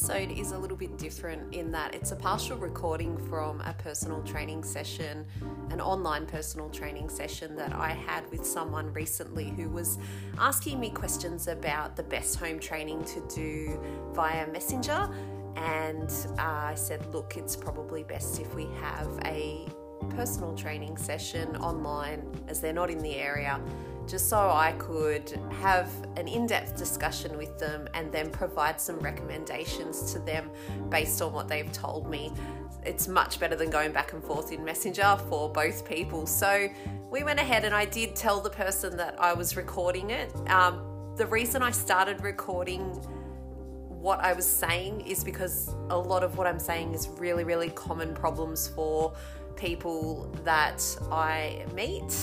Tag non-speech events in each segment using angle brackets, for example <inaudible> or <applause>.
Episode is a little bit different in that it's a partial recording from a personal training session, an online personal training session that I had with someone recently who was asking me questions about the best home training to do via Messenger. And uh, I said, look, it's probably best if we have a personal training session online as they're not in the area just so I could have an in depth discussion with them and then provide some recommendations to them based on what they've told me. It's much better than going back and forth in Messenger for both people. So we went ahead and I did tell the person that I was recording it. Um, the reason I started recording what I was saying is because a lot of what I'm saying is really, really common problems for people that I meet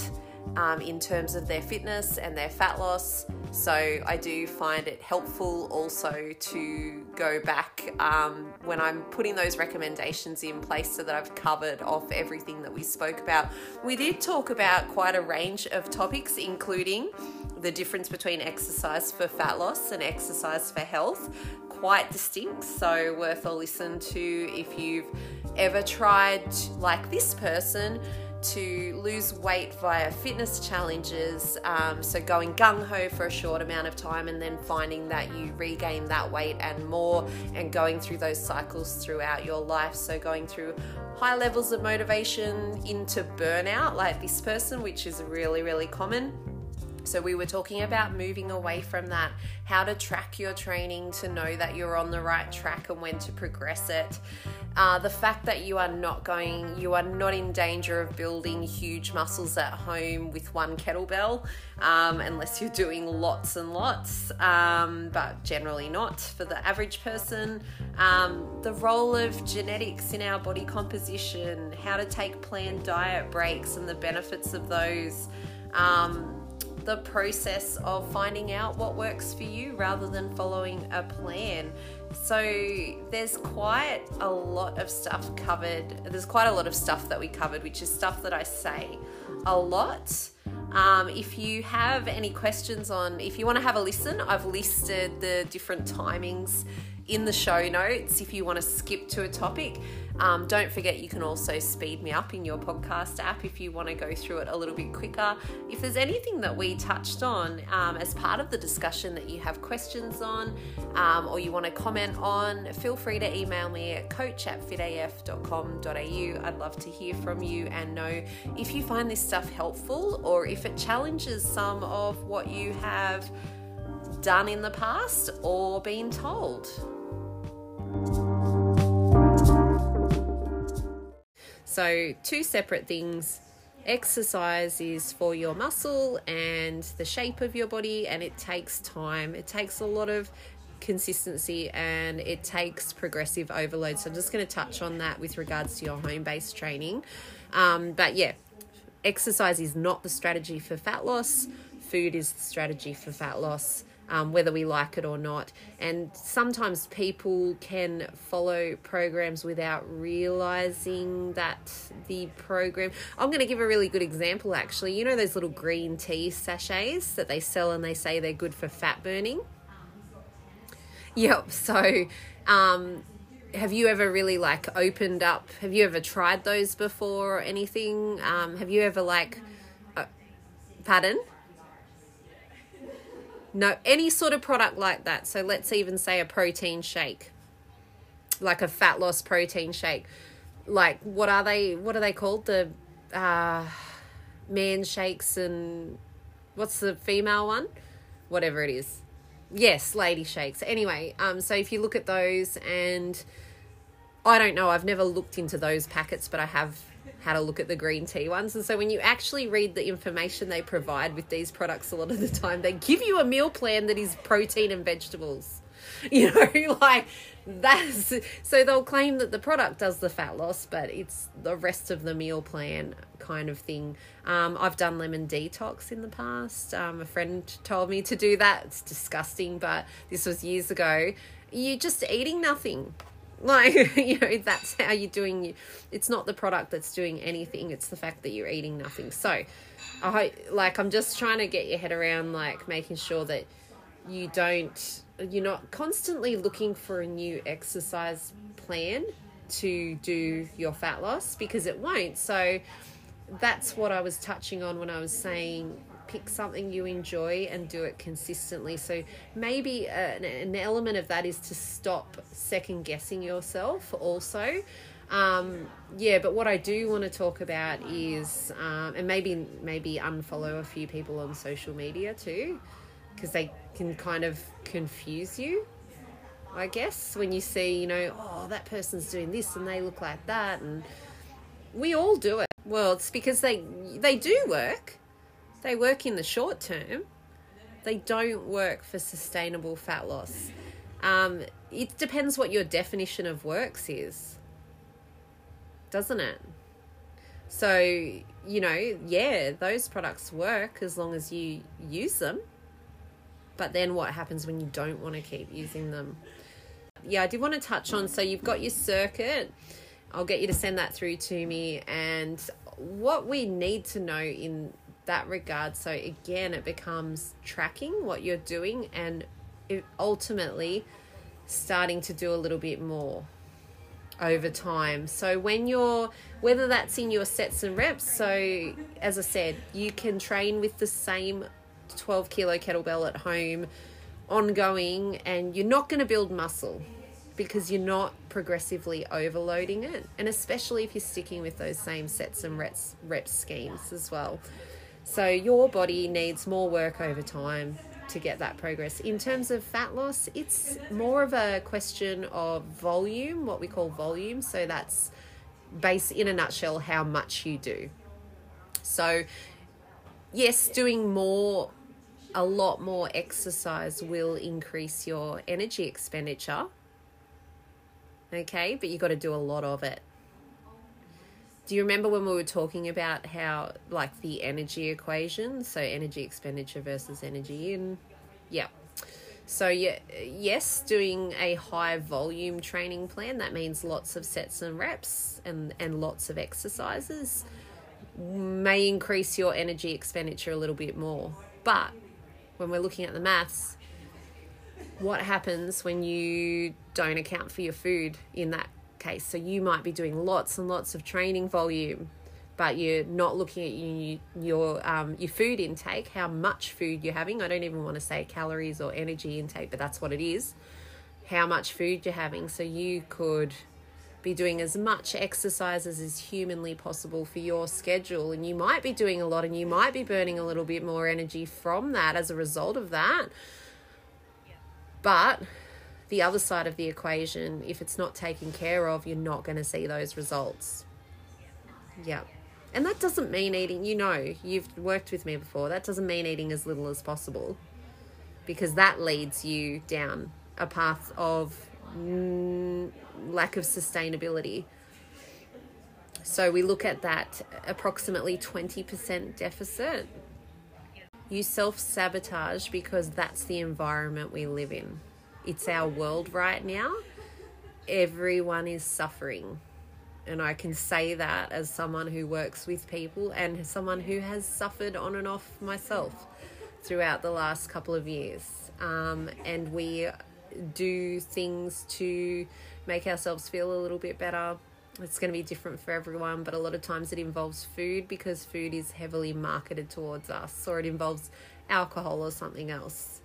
um, in terms of their fitness and their fat loss. So I do find it helpful also to go back um, when I'm putting those recommendations in place so that I've covered off everything that we spoke about. We did talk about quite a range of topics, including the difference between exercise for fat loss and exercise for health. Quite distinct, so worth a listen to if you've ever tried, like this person, to lose weight via fitness challenges. Um, so, going gung ho for a short amount of time and then finding that you regain that weight and more, and going through those cycles throughout your life. So, going through high levels of motivation into burnout, like this person, which is really, really common. So, we were talking about moving away from that, how to track your training to know that you're on the right track and when to progress it. Uh, the fact that you are not going, you are not in danger of building huge muscles at home with one kettlebell, um, unless you're doing lots and lots, um, but generally not for the average person. Um, the role of genetics in our body composition, how to take planned diet breaks and the benefits of those. Um, the process of finding out what works for you rather than following a plan. So there's quite a lot of stuff covered. There's quite a lot of stuff that we covered, which is stuff that I say a lot. Um, if you have any questions on, if you want to have a listen, I've listed the different timings in the show notes if you want to skip to a topic. Um, don't forget you can also speed me up in your podcast app if you want to go through it a little bit quicker. If there's anything that we touched on um, as part of the discussion that you have questions on um, or you want to comment on, feel free to email me at coach at fitaf.com.au. I'd love to hear from you and know if you find this stuff helpful or if it challenges some of what you have done in the past or been told. So, two separate things. Exercise is for your muscle and the shape of your body, and it takes time. It takes a lot of consistency and it takes progressive overload. So, I'm just going to touch on that with regards to your home based training. Um, but yeah, exercise is not the strategy for fat loss, food is the strategy for fat loss um, whether we like it or not. And sometimes people can follow programs without realizing that the program. I'm going to give a really good example actually. You know, those little green tea sachets that they sell and they say they're good for fat burning? Yep. So, um, have you ever really like opened up? Have you ever tried those before or anything? Um, have you ever like, uh, pardon? No, any sort of product like that. So let's even say a protein shake, like a fat loss protein shake. Like what are they? What are they called? The uh, man shakes and what's the female one? Whatever it is. Yes, lady shakes. Anyway, um, so if you look at those and I don't know, I've never looked into those packets, but I have had a look at the green tea ones. And so when you actually read the information they provide with these products, a lot of the time they give you a meal plan that is protein and vegetables. <laughs> You know, <laughs> like that's so they'll claim that the product does the fat loss, but it's the rest of the meal plan kind of thing. Um, I've done lemon detox in the past. Um, a friend told me to do that. It's disgusting, but this was years ago. You're just eating nothing. Like, <laughs> you know, that's how you're doing. It's not the product that's doing anything, it's the fact that you're eating nothing. So, I like, I'm just trying to get your head around, like, making sure that you don't, you're not constantly looking for a new exercise plan to do your fat loss because it won't. So, that's what I was touching on when I was saying pick something you enjoy and do it consistently. So maybe an, an element of that is to stop second guessing yourself also. Um, yeah, but what I do want to talk about is, um, and maybe maybe unfollow a few people on social media too, because they can kind of confuse you. I guess when you see, you know, oh, that person's doing this and they look like that, and we all do it. Well, it's because they they do work. They work in the short term. They don't work for sustainable fat loss. Um, it depends what your definition of works is, doesn't it? So, you know, yeah, those products work as long as you use them. But then what happens when you don't want to keep using them? Yeah, I did want to touch on so you've got your circuit I'll get you to send that through to me. And what we need to know in that regard, so again, it becomes tracking what you're doing and ultimately starting to do a little bit more over time. So when you're whether that's in your sets and reps, so as I said, you can train with the same 12 kilo kettlebell at home ongoing and you're not going to build muscle because you're not progressively overloading it. And especially if you're sticking with those same sets and reps, rep schemes as well. So your body needs more work over time to get that progress. In terms of fat loss, it's more of a question of volume, what we call volume. So that's base in a nutshell how much you do. So yes, doing more a lot more exercise will increase your energy expenditure okay? But you got to do a lot of it. Do you remember when we were talking about how, like, the energy equation? So, energy expenditure versus energy in? Yeah. So, yeah, yes, doing a high volume training plan, that means lots of sets and reps and, and lots of exercises, may increase your energy expenditure a little bit more. But when we're looking at the maths, what happens when you don't account for your food in that case? So you might be doing lots and lots of training volume, but you're not looking at your um, your food intake, how much food you're having. I don't even want to say calories or energy intake, but that's what it is. How much food you're having. So you could be doing as much exercise as is humanly possible for your schedule and you might be doing a lot and you might be burning a little bit more energy from that as a result of that but the other side of the equation, if it's not taken care of, you're not going to see those results. Yeah. And that doesn't mean eating, you know, you've worked with me before, that doesn't mean eating as little as possible because that leads you down a path of mm, lack of sustainability. So we look at that approximately 20% deficit you self sabotage because that's the environment we live in. It's our world right now. Everyone is suffering. And I can say that as someone who works with people and someone who has suffered on and off myself throughout the last couple of years. Um, and we do things to make ourselves feel a little bit better it's going to be different for everyone, but a lot of times it involves food because food is heavily marketed towards us, or it involves alcohol or something else.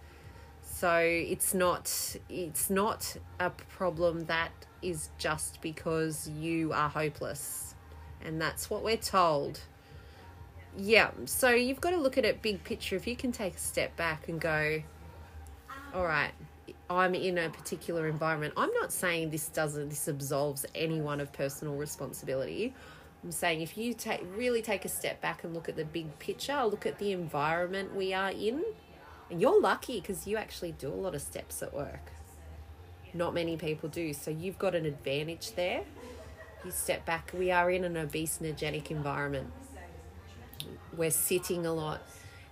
So it's not it's not a problem that is just because you are hopeless. And that's what we're told. Yeah, so you've got to look at it big picture. If you can take a step back and go, all right, I'm in a particular environment. I'm not saying this doesn't this absolves anyone of personal responsibility. I'm saying if you take really take a step back and look at the big picture, look at the environment we are in, and you're lucky because you actually do a lot of steps at work. Not many people do, so you've got an advantage there. You step back, we are in an obesogenic environment. We're sitting a lot.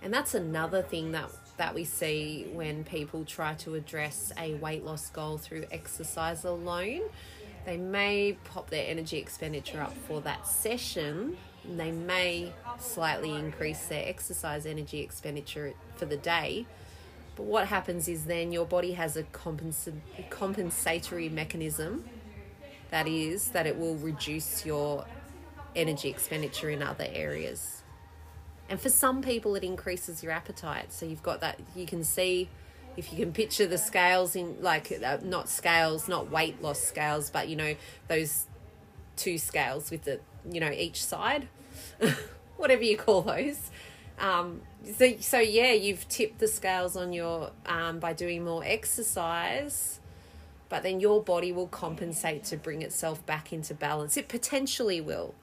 And that's another thing that that we see when people try to address a weight loss goal through exercise alone they may pop their energy expenditure up for that session. They may slightly increase their exercise energy expenditure for the day. But what happens is then your body has a compensa- compensatory mechanism that is that it will reduce your energy expenditure in other areas. And for some people, it increases your appetite. So you've got that, you can see if you can picture the scales in like uh, not scales not weight loss scales but you know those two scales with the you know each side <laughs> whatever you call those um, so, so yeah you've tipped the scales on your um, by doing more exercise but then your body will compensate to bring itself back into balance it potentially will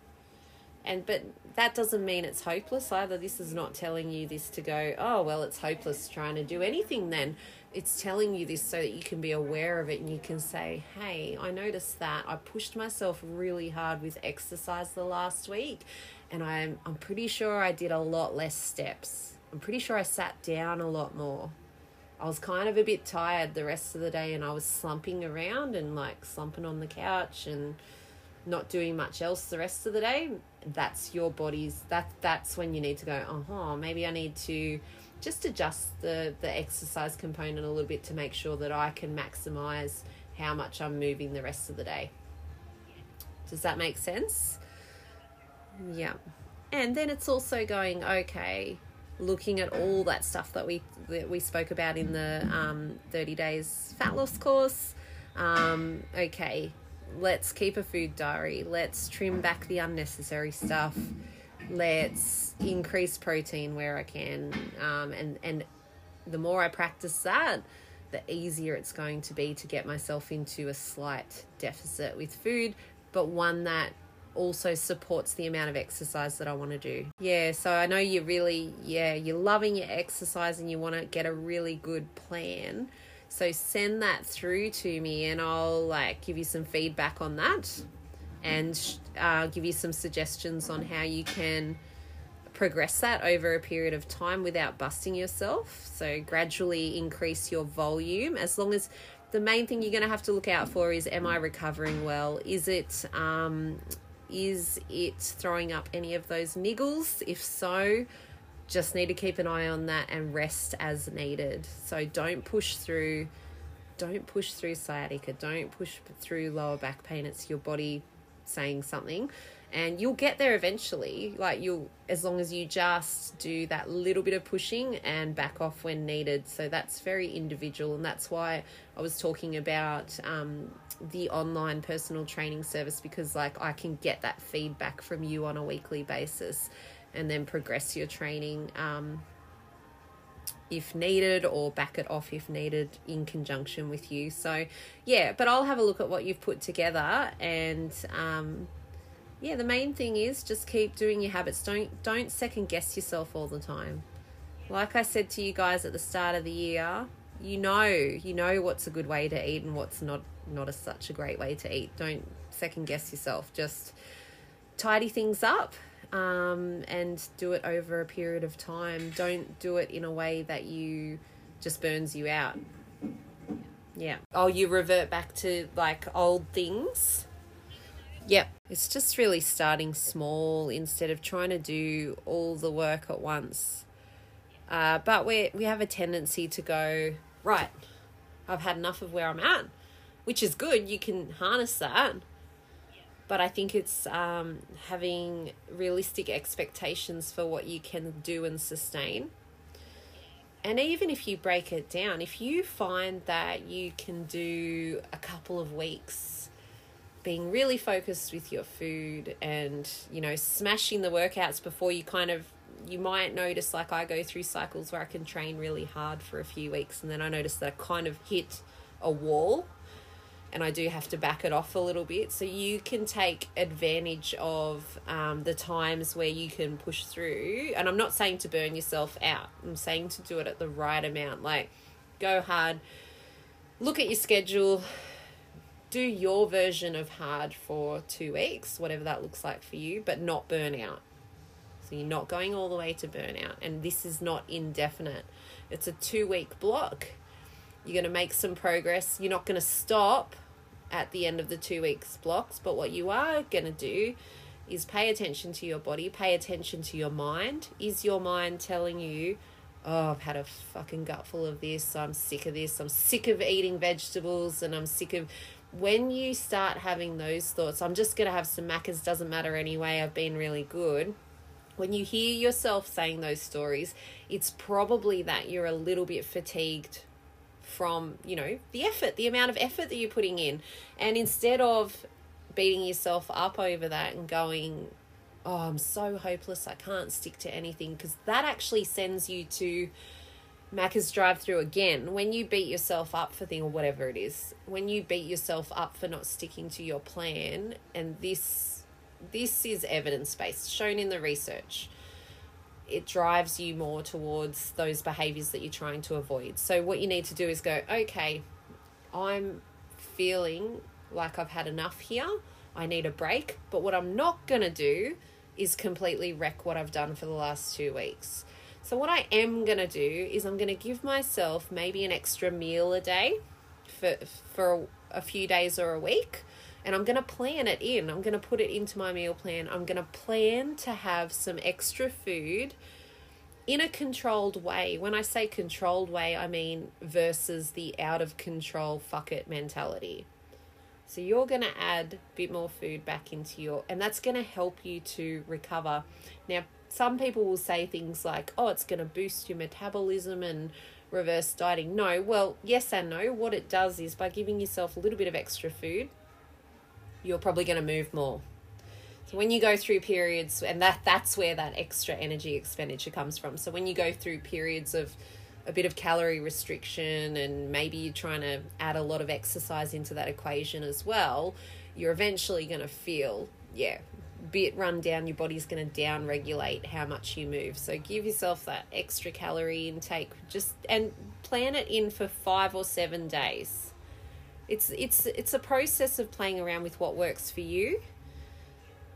and but that doesn't mean it's hopeless either. This is not telling you this to go, oh, well, it's hopeless trying to do anything then. It's telling you this so that you can be aware of it and you can say, hey, I noticed that I pushed myself really hard with exercise the last week and I'm, I'm pretty sure I did a lot less steps. I'm pretty sure I sat down a lot more. I was kind of a bit tired the rest of the day and I was slumping around and like slumping on the couch and not doing much else the rest of the day that's your body's that that's when you need to go uh-huh maybe i need to just adjust the the exercise component a little bit to make sure that i can maximize how much i'm moving the rest of the day does that make sense yeah and then it's also going okay looking at all that stuff that we that we spoke about in the um, 30 days fat loss course um, okay let's keep a food diary. Let's trim back the unnecessary stuff. Let's increase protein where I can. Um, and, and the more I practice that, the easier it's going to be to get myself into a slight deficit with food, but one that also supports the amount of exercise that I want to do. Yeah, so I know you're really, yeah, you're loving your exercise and you want to get a really good plan. So send that through to me and I'll like give you some feedback on that and uh, give you some suggestions on how you can progress that over a period of time without busting yourself. So gradually increase your volume as long as the main thing you're going to have to look out for is am I recovering well? Is it um, is it throwing up any of those niggles? If so, just need to keep an eye on that and rest as needed. So don't push through don't push through sciatica, don't push through lower back pain. It's your body saying something and you'll get there eventually. Like you'll as long as you just do that little bit of pushing and back off when needed. So that's very individual and that's why I was talking about um, the online personal training service because like I can get that feedback from you on a weekly basis and then progress your training um, if needed or back it off if needed in conjunction with you. So, yeah, but I'll have a look at what you've put together and um, yeah, the main thing is just keep doing your habits. Don't don't second guess yourself all the time. Like I said to you guys at the start of the year, you know, you know what's a good way to eat and what's not not a, such a great way to eat. Don't second guess yourself. Just tidy things up um, and do it over a period of time. Don't do it in a way that you just burns you out. Yeah. Oh, you revert back to like old things. Yep. It's just really starting small instead of trying to do all the work at once. Uh, but we we have a tendency to go right. I've had enough of where I'm at, which is good. You can harness that but I think it's um, having realistic expectations for what you can do and sustain. And even if you break it down, if you find that you can do a couple of weeks being really focused with your food and, you know, smashing the workouts before you kind of you might notice like I go through cycles where I can train really hard for a few weeks and then I notice that I kind of hit a wall and I do have to back it off a little bit. So you can take advantage of um, the times where you can push through. And I'm not saying to burn yourself out, I'm saying to do it at the right amount. Like, go hard, look at your schedule, do your version of hard for two weeks, whatever that looks like for you, but not burn out. So you're not going all the way to burnout. And this is not indefinite, it's a two week block you're going to make some progress. You're not going to stop at the end of the two weeks blocks, but what you are going to do is pay attention to your body, pay attention to your mind. Is your mind telling you, oh, I've had a fucking gutful of this, I'm sick of this, I'm sick of eating vegetables, and I'm sick of. When you start having those thoughts, I'm just going to have some Macca's, doesn't matter anyway, I've been really good. When you hear yourself saying those stories, it's probably that you're a little bit fatigued from, you know, the effort, the amount of effort that you're putting in. And instead of beating yourself up over that and going, oh, I'm so hopeless, I can't stick to anything, because that actually sends you to Macca's drive through again. When you beat yourself up for thing or whatever it is, when you beat yourself up for not sticking to your plan, and this this is evidence based, shown in the research it drives you more towards those behaviors that you're trying to avoid. So, what you need to do is go, okay, I'm feeling like I've had enough here. I need a break. But what I'm not going to do is completely wreck what I've done for the last two weeks. So, what I am going to do is I'm going to give myself maybe an extra meal a day for, for a few days or a week and I'm going to plan it in. I'm going to put it into my meal plan. I'm going to plan to have some extra food in a controlled way. When I say controlled way, I mean versus the out of control fuck it mentality. So you're going to add a bit more food back into your and that's going to help you to recover. Now, some people will say things like, "Oh, it's going to boost your metabolism and reverse dieting." No, well, yes and no. What it does is by giving yourself a little bit of extra food, you're probably going to move more. So when you go through periods, and that that's where that extra energy expenditure comes from. So when you go through periods of a bit of calorie restriction, and maybe you're trying to add a lot of exercise into that equation as well, you're eventually going to feel, yeah, bit run down. Your body's going to down regulate how much you move. So give yourself that extra calorie intake, just and plan it in for five or seven days it's it's it's a process of playing around with what works for you.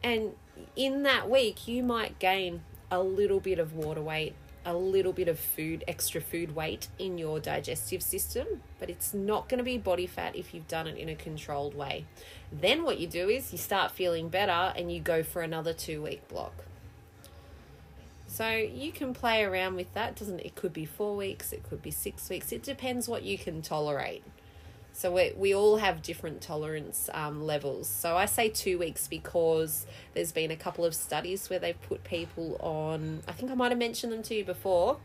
And in that week you might gain a little bit of water weight, a little bit of food, extra food weight in your digestive system, but it's not going to be body fat if you've done it in a controlled way. Then what you do is you start feeling better and you go for another 2 week block. So you can play around with that. Doesn't it could be 4 weeks, it could be 6 weeks. It depends what you can tolerate. So we, we all have different tolerance um, levels. So I say two weeks because there's been a couple of studies where they've put people on, I think I might have mentioned them to you before.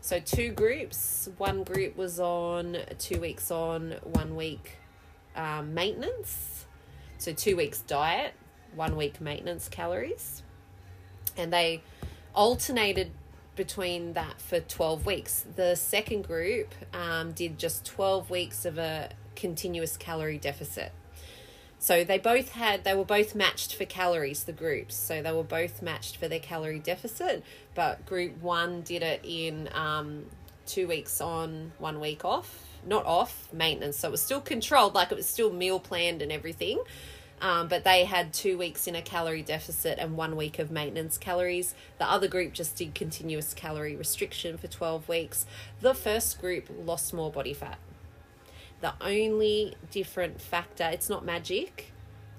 So two groups. One group was on two weeks on, one week um, maintenance. So two weeks diet, one week maintenance calories. And they alternated between that for 12 weeks. The second group um, did just 12 weeks of a continuous calorie deficit. So they both had, they were both matched for calories, the groups. So they were both matched for their calorie deficit, but group one did it in um, two weeks on, one week off. Not off, maintenance. So it was still controlled, like it was still meal planned and everything. Um, but they had two weeks in a calorie deficit and one week of maintenance calories. The other group just did continuous calorie restriction for 12 weeks. The first group lost more body fat. The only different factor, it's not magic,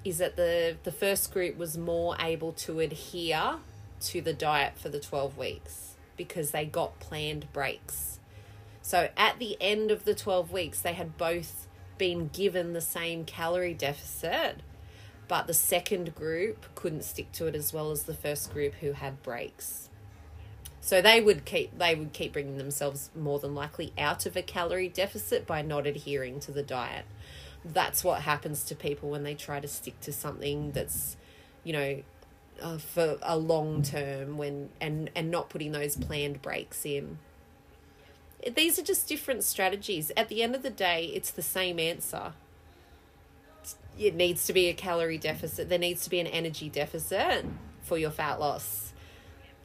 is that the, the first group was more able to adhere to the diet for the 12 weeks because they got planned breaks. So at the end of the 12 weeks, they had both been given the same calorie deficit, but the second group couldn't stick to it as well as the first group who had breaks. So they would keep they would keep bringing themselves more than likely out of a calorie deficit by not adhering to the diet. That's what happens to people when they try to stick to something that's, you know, uh, for a long term when and and not putting those planned breaks in. These are just different strategies. At the end of the day, it's the same answer. it needs to be a calorie deficit. There needs to be an energy deficit for your fat loss.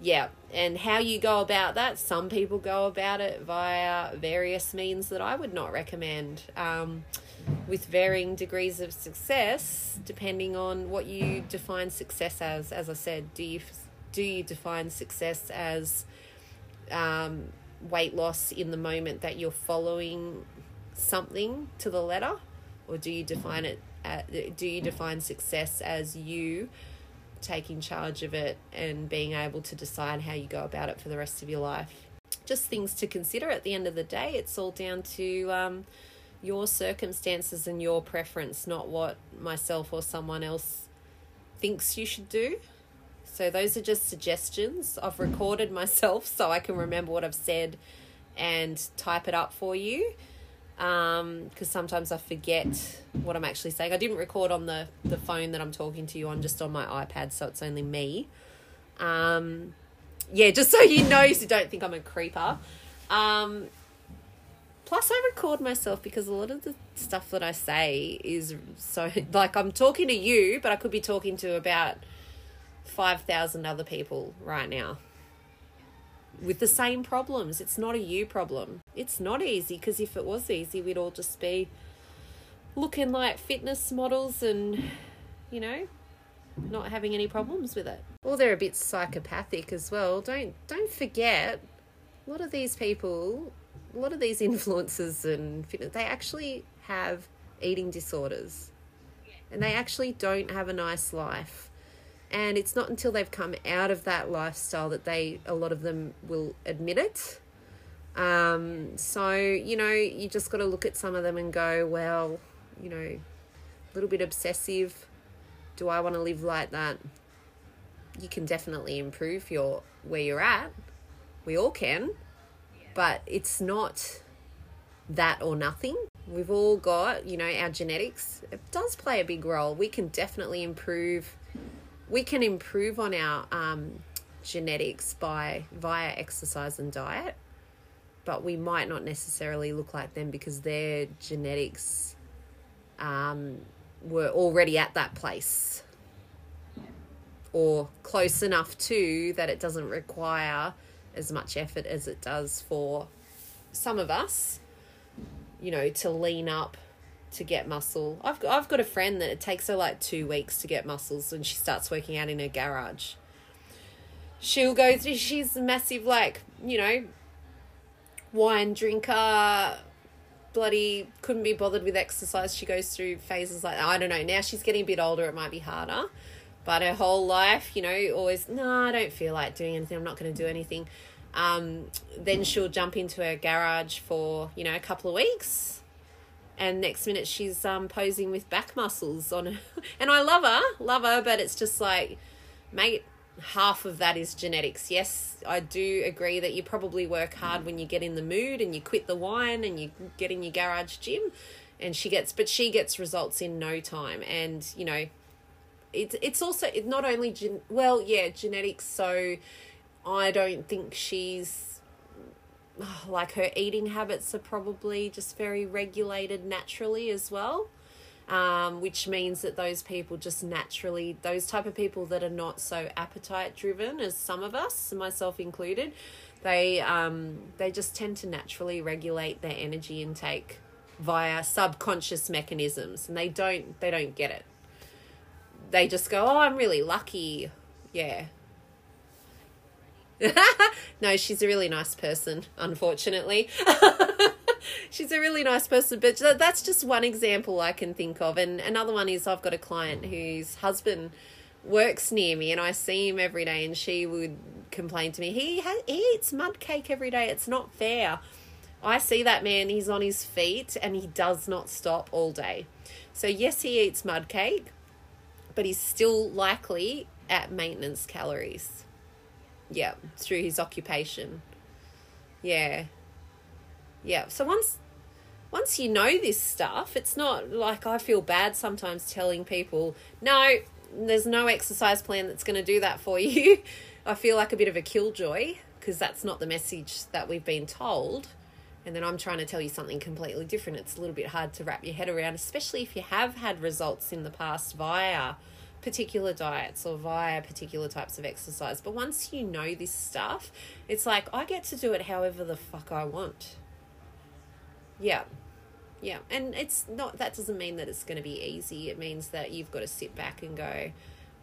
Yeah, and how you go about that, some people go about it via various means that I would not recommend, um, with varying degrees of success, depending on what you define success as. As I said, do you do you define success as um, weight loss in the moment that you're following something to the letter, or do you define it? At, do you define success as you taking charge of it and being able to decide how you go about it for the rest of your life. Just things to consider at the end of the day. It's all down to um, your circumstances and your preference, not what myself or someone else thinks you should do. So, those are just suggestions. I've recorded myself so I can remember what I've said and type it up for you because um, sometimes I forget what I'm actually saying. I didn't record on the, the phone that I'm talking to you on, just on my iPad, so it's only me. Um, yeah, just so you know, so you don't think I'm a creeper. Um, plus, I record myself because a lot of the stuff that I say is so <laughs> like I'm talking to you, but I could be talking to about 5,000 other people right now with the same problems. It's not a you problem. It's not easy because if it was easy, we'd all just be looking like fitness models and, you know, not having any problems with it. Or they're a bit psychopathic as well. Don't don't forget a lot of these people, a lot of these <laughs> influencers and fitness, they actually have eating disorders. And they actually don't have a nice life and it's not until they've come out of that lifestyle that they a lot of them will admit it um, so you know you just got to look at some of them and go well you know a little bit obsessive. Do i want to live like that? You can definitely improve your where you're at. We all can. But it's not that or nothing. We've all got you know our genetics. It does play a big role. We can definitely improve we can improve on our um, genetics by via exercise and diet, but we might not necessarily look like them because their genetics um, were already at that place or close enough to that it doesn't require as much effort as it does for some of us, you know, to lean up to get muscle. I've I've got a friend that it takes her like two weeks to get muscles when she starts working out in her garage. She'll go through. She's massive like you know wine drinker. Bloody couldn't be bothered with exercise. She goes through phases like I don't know. Now she's getting a bit older. It might be harder, but her whole life, you know, always no. I don't feel like doing anything. I'm not going to do anything. Um, then she'll jump into her garage for you know a couple of weeks and next minute she's um, posing with back muscles on her. <laughs> And I love her, love her, but it's just like, mate, half of that is genetics. Yes, I do agree that you probably work hard when you get in the mood and you quit the wine and you get in your garage gym. And she gets, but she gets results in no time. And, you know, it's, it's also it not only, gen, well, yeah, genetics. So I don't think she's like her eating habits are probably just very regulated naturally as well. Um, which means that those people just naturally, those type of people that are not so appetite driven as some of us, myself included, they um, they just tend to naturally regulate their energy intake via subconscious mechanisms, and they don't they don't get it. They just go, "Oh, I'm really lucky." Yeah, <laughs> no, she's a really nice person, unfortunately. <laughs> <laughs> she's a really nice person, but that's just one example I can think of. And another one is I've got a client whose husband works near me and I see him every day and she would complain to me, he, ha- he eats mud cake every day. It's not fair. I see that man, he's on his feet and he does not stop all day. So, yes, he eats mud cake, but he's still likely at maintenance calories. Yeah, through his occupation. Yeah. Yeah. So once once you know this stuff, it's not like I feel bad sometimes telling people, no, there's no exercise plan that's going to do that for <laughs> you. I feel like a bit of a killjoy because that's not the message that we've been told. and then I'm trying to tell you something completely different. It's a little bit hard to wrap your head around, especially if you have had results in the past via particular diets or via particular types of exercise. But once you know this stuff, it's like I get to do it however the fuck I want. Yeah. Yeah. And it's not, that doesn't mean that it's going to be easy. It means that you've got to sit back and go,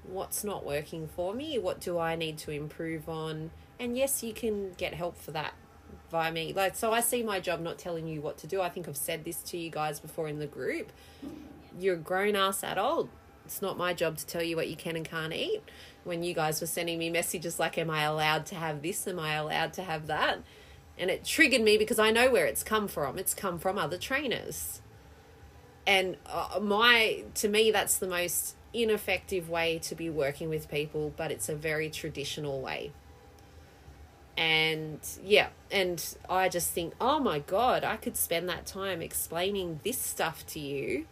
what's not working for me? What do I need to improve on? And yes, you can get help for that via me. Like, so I see my job not telling you what to do. I think I've said this to you guys before in the group. You're a grown ass adult it's not my job to tell you what you can and can't eat. When you guys were sending me messages like, Am I allowed to have this? Am I allowed to have that? And it triggered me because I know where it's come from. It's come from other trainers. And uh, my, to me, that's the most ineffective way to be working with people, but it's a very traditional way. And yeah, and I just think, oh my God, I could spend that time explaining this stuff to you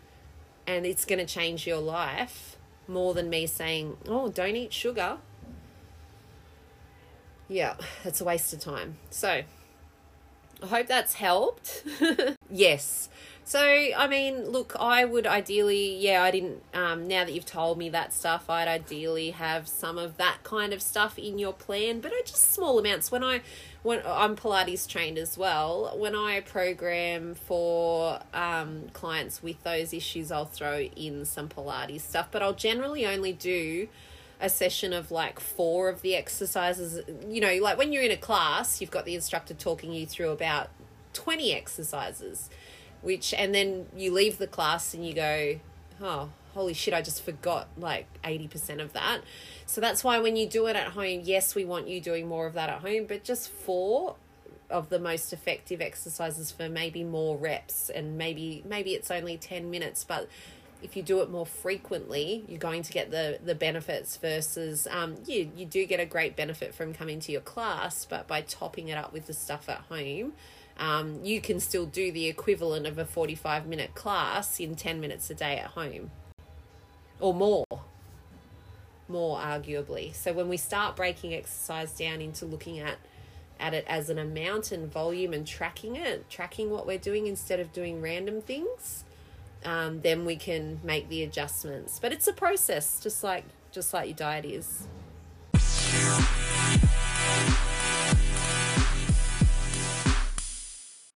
and it's going to change your life more than me saying, oh, don't eat sugar. Yeah, it's a waste of time. So, I hope that's helped. <laughs> yes. So, I mean, look, I would ideally, yeah, I didn't, um, now that you've told me that stuff, I'd ideally have some of that kind of stuff in your plan, but I just small amounts. When I, when I'm Pilates trained as well, when I program for um, clients with those issues, I'll throw in some Pilates stuff, but I'll generally only do a session of like four of the exercises. You know, like when you're in a class, you've got the instructor talking you through about 20 exercises, which, and then you leave the class and you go, oh, holy shit, I just forgot like 80% of that. So that's why when you do it at home, yes, we want you doing more of that at home, but just four of the most effective exercises for maybe more reps and maybe maybe it's only 10 minutes but if you do it more frequently you're going to get the the benefits versus um you you do get a great benefit from coming to your class but by topping it up with the stuff at home um, you can still do the equivalent of a 45 minute class in 10 minutes a day at home. Or more. More arguably. So when we start breaking exercise down into looking at at it as an amount and volume and tracking it tracking what we're doing instead of doing random things um, then we can make the adjustments. But it's a process, just like just like your diet is.